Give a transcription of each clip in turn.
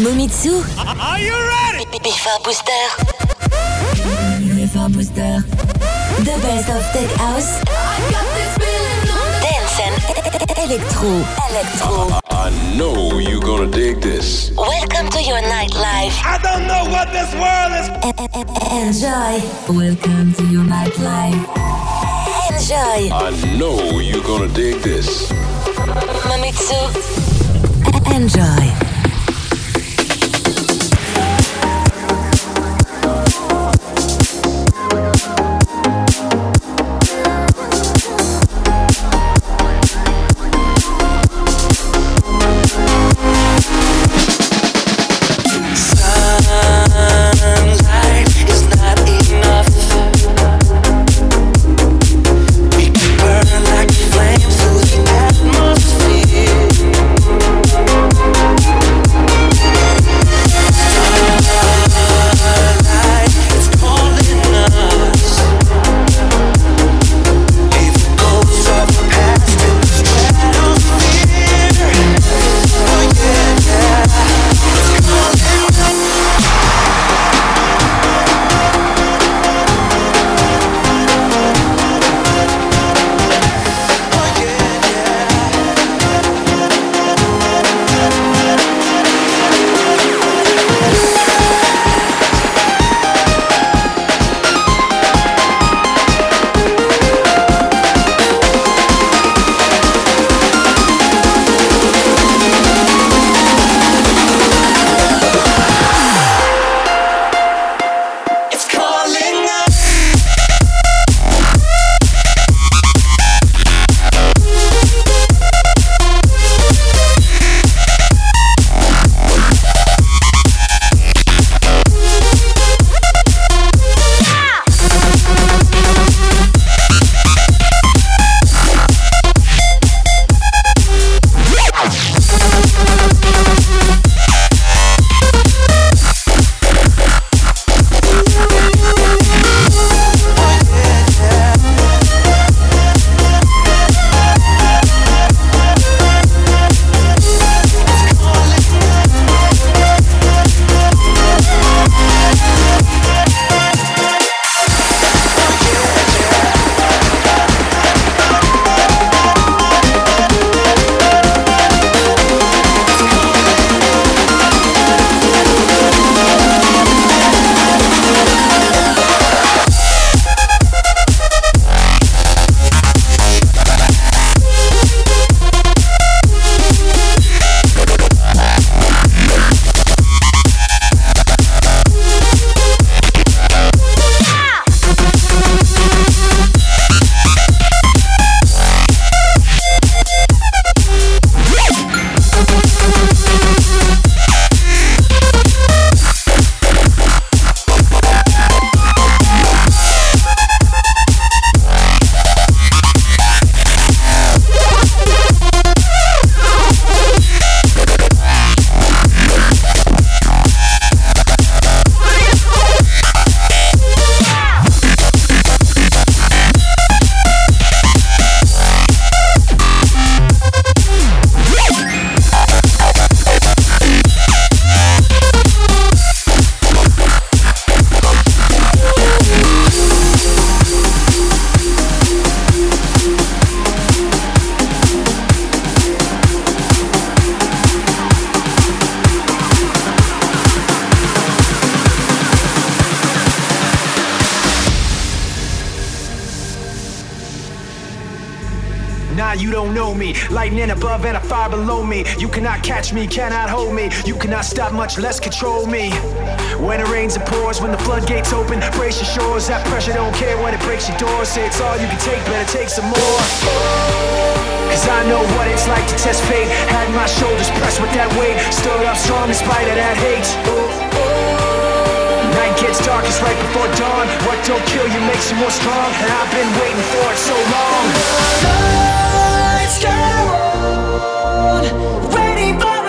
Momitsu. Are you ready? Bifa Booster. Bifa Booster. The best of tech house. Dance and electro. Electro. I know you're gonna dig this. Welcome to your nightlife. I don't know what this world is. Enjoy. Welcome to your nightlife. Enjoy. I know you're gonna dig this. Mamitsu. Enjoy. Above and a fire below me. You cannot catch me, cannot hold me. You cannot stop, much less control me. When it rains and pours, when the floodgates open, brace your shores. That pressure don't care when it breaks your doors. Say it's all you can take, better take some more. Cause I know what it's like to test fate. Had my shoulders pressed with that weight. Stood up strong in spite of that hate. Night gets darkest right before dawn. What don't kill you makes you more strong. And I've been waiting for it so long. Waiting for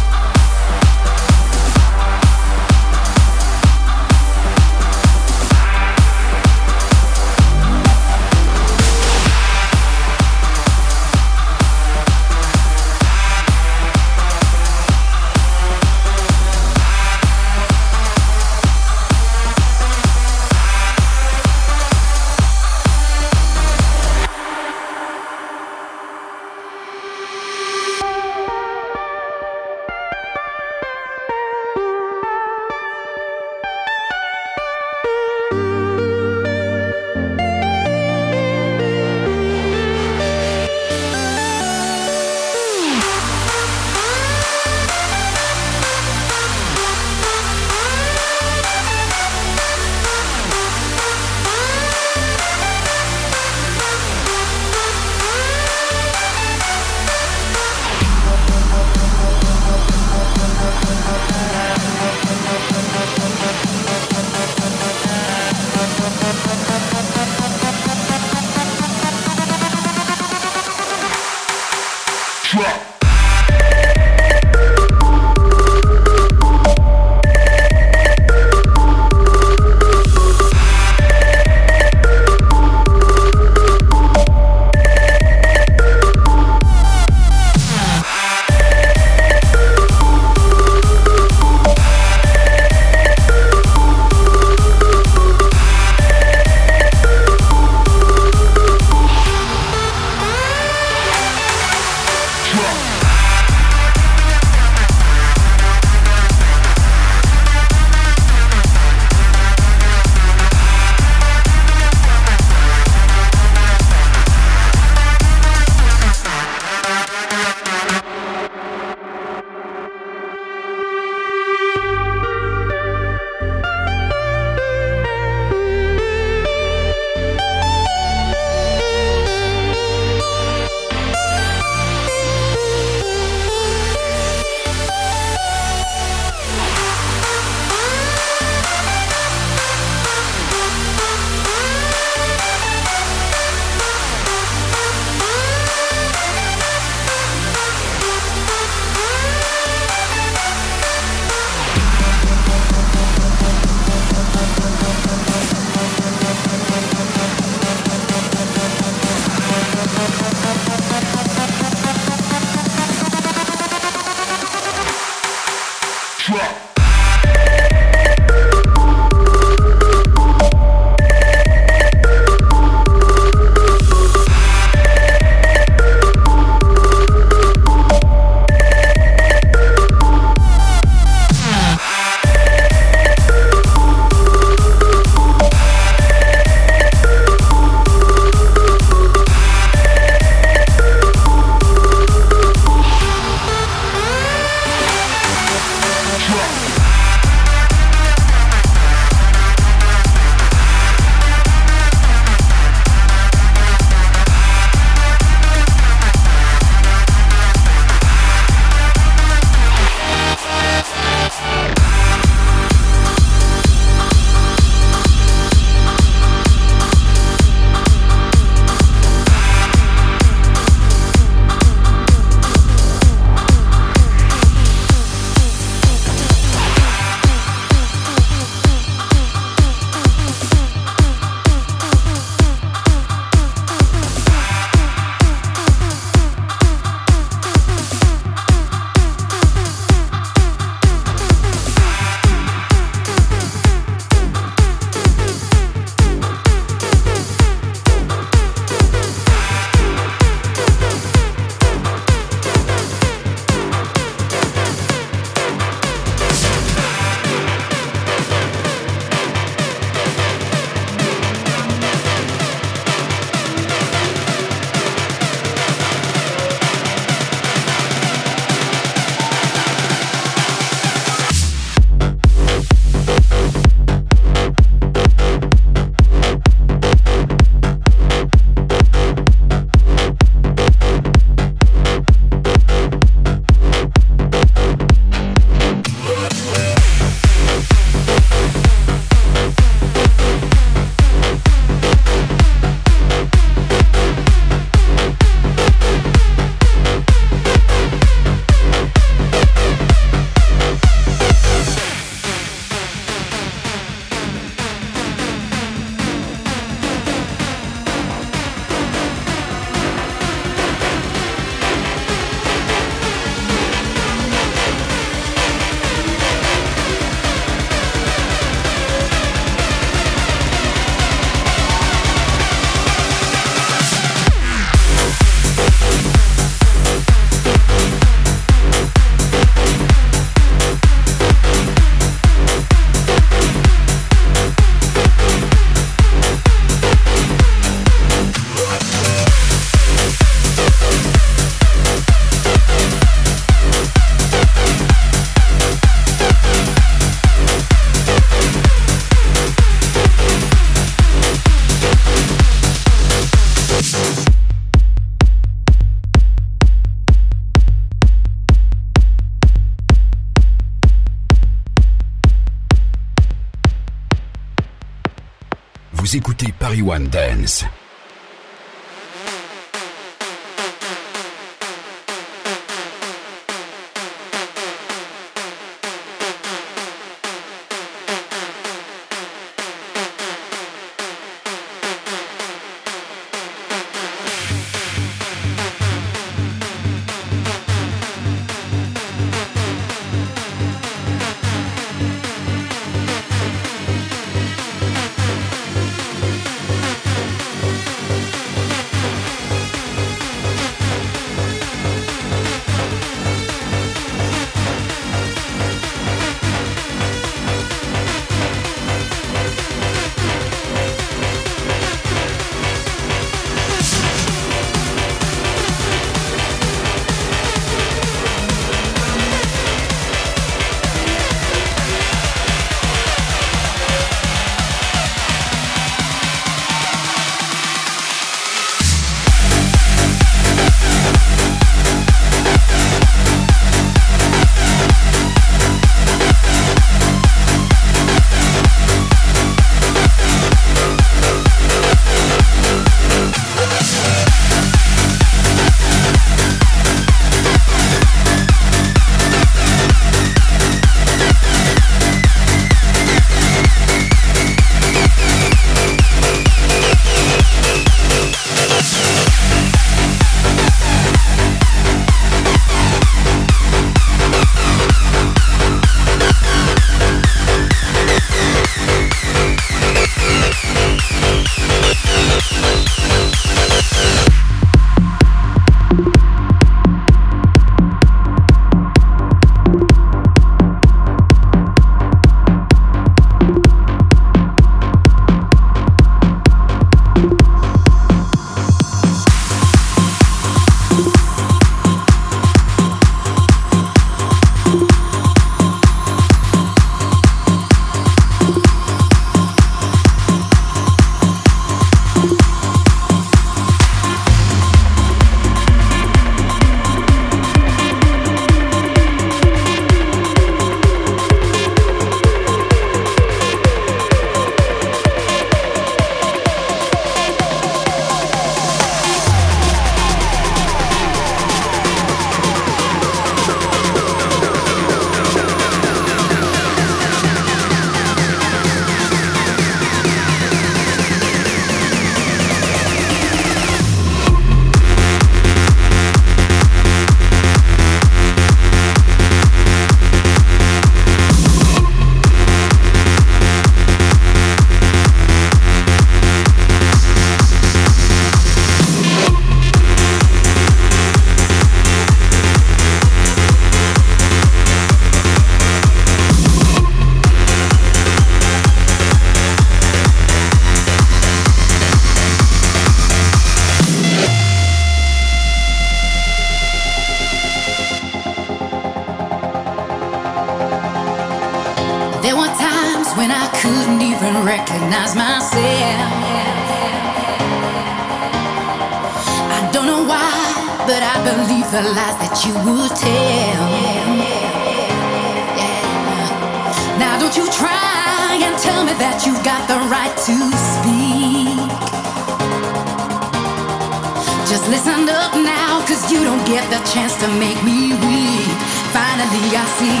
Listen up now, cause you don't get the chance to make me weak. Finally, I see.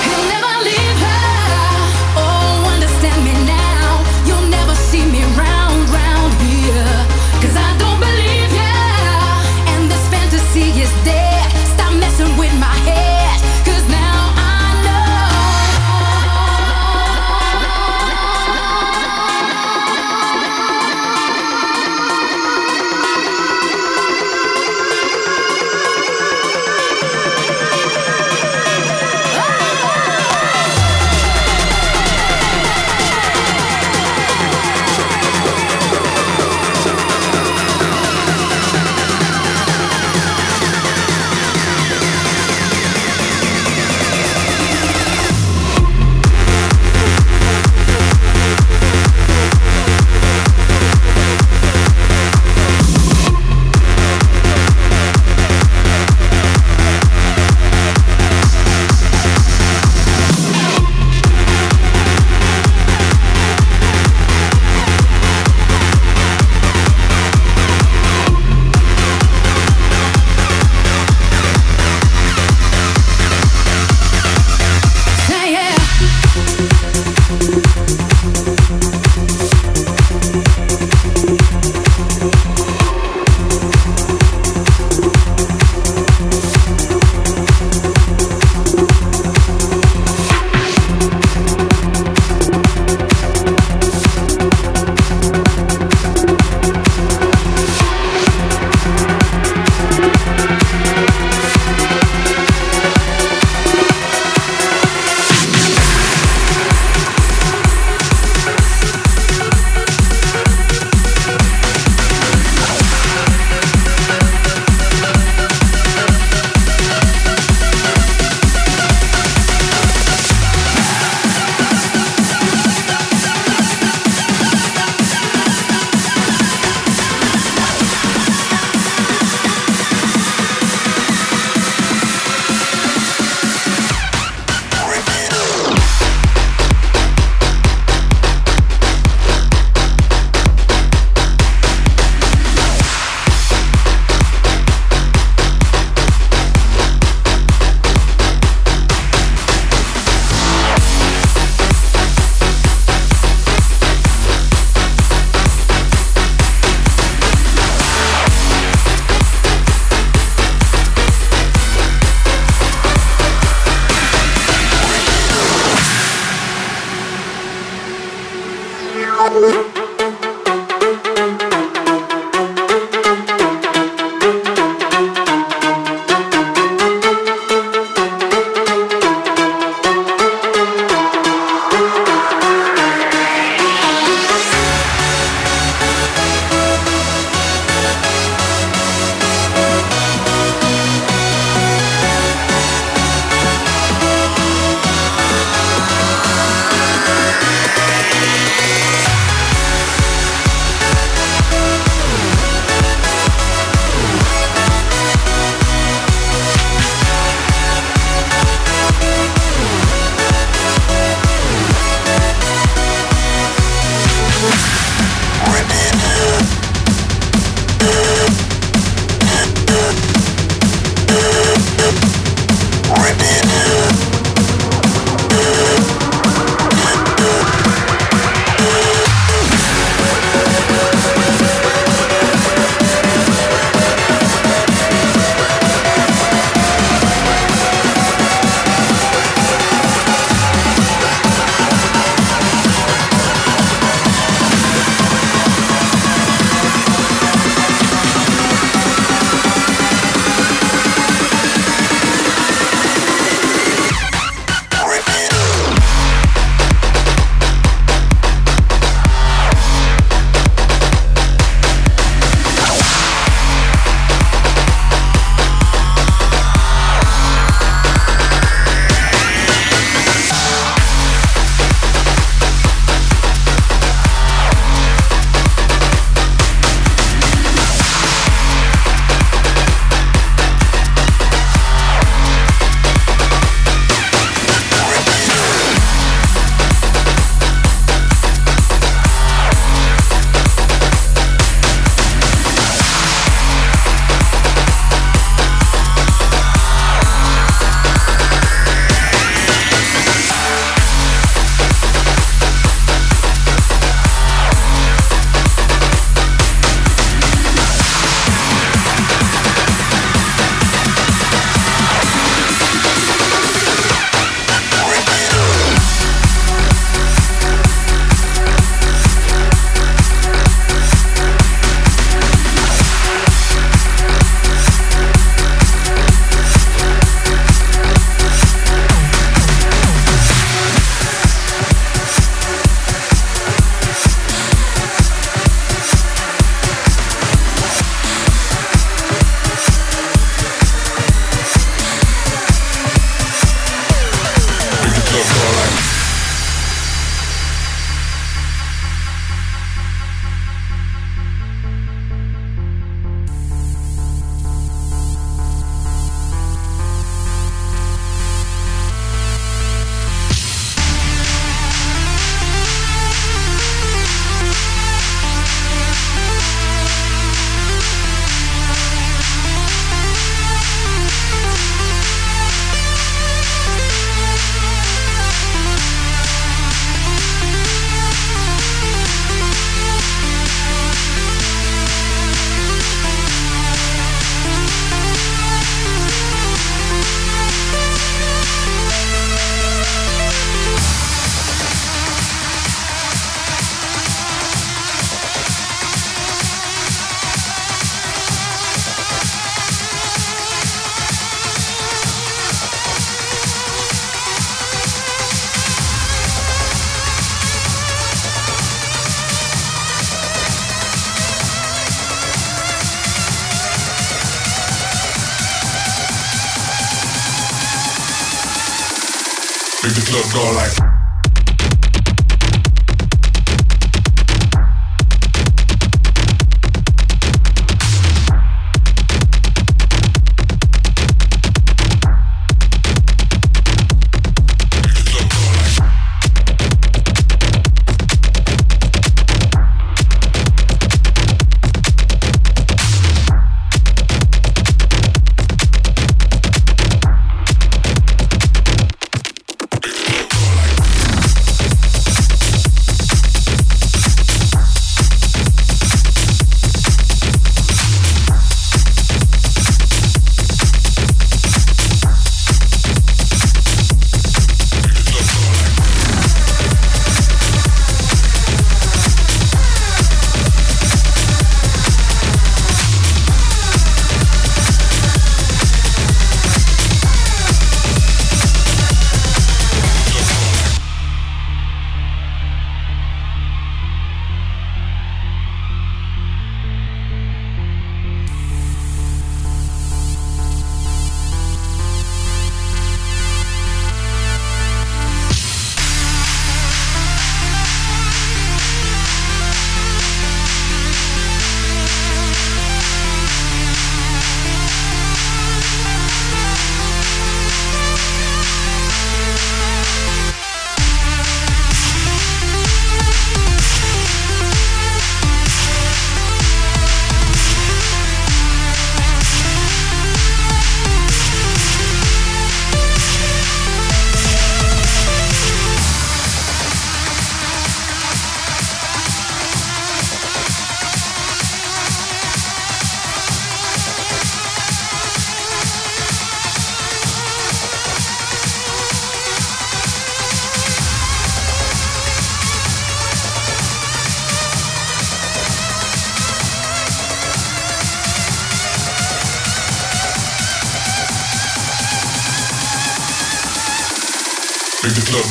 He'll never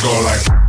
go like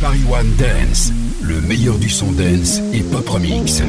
One Dance. Le meilleur du son dance et pop remix.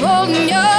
Holding your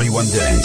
le son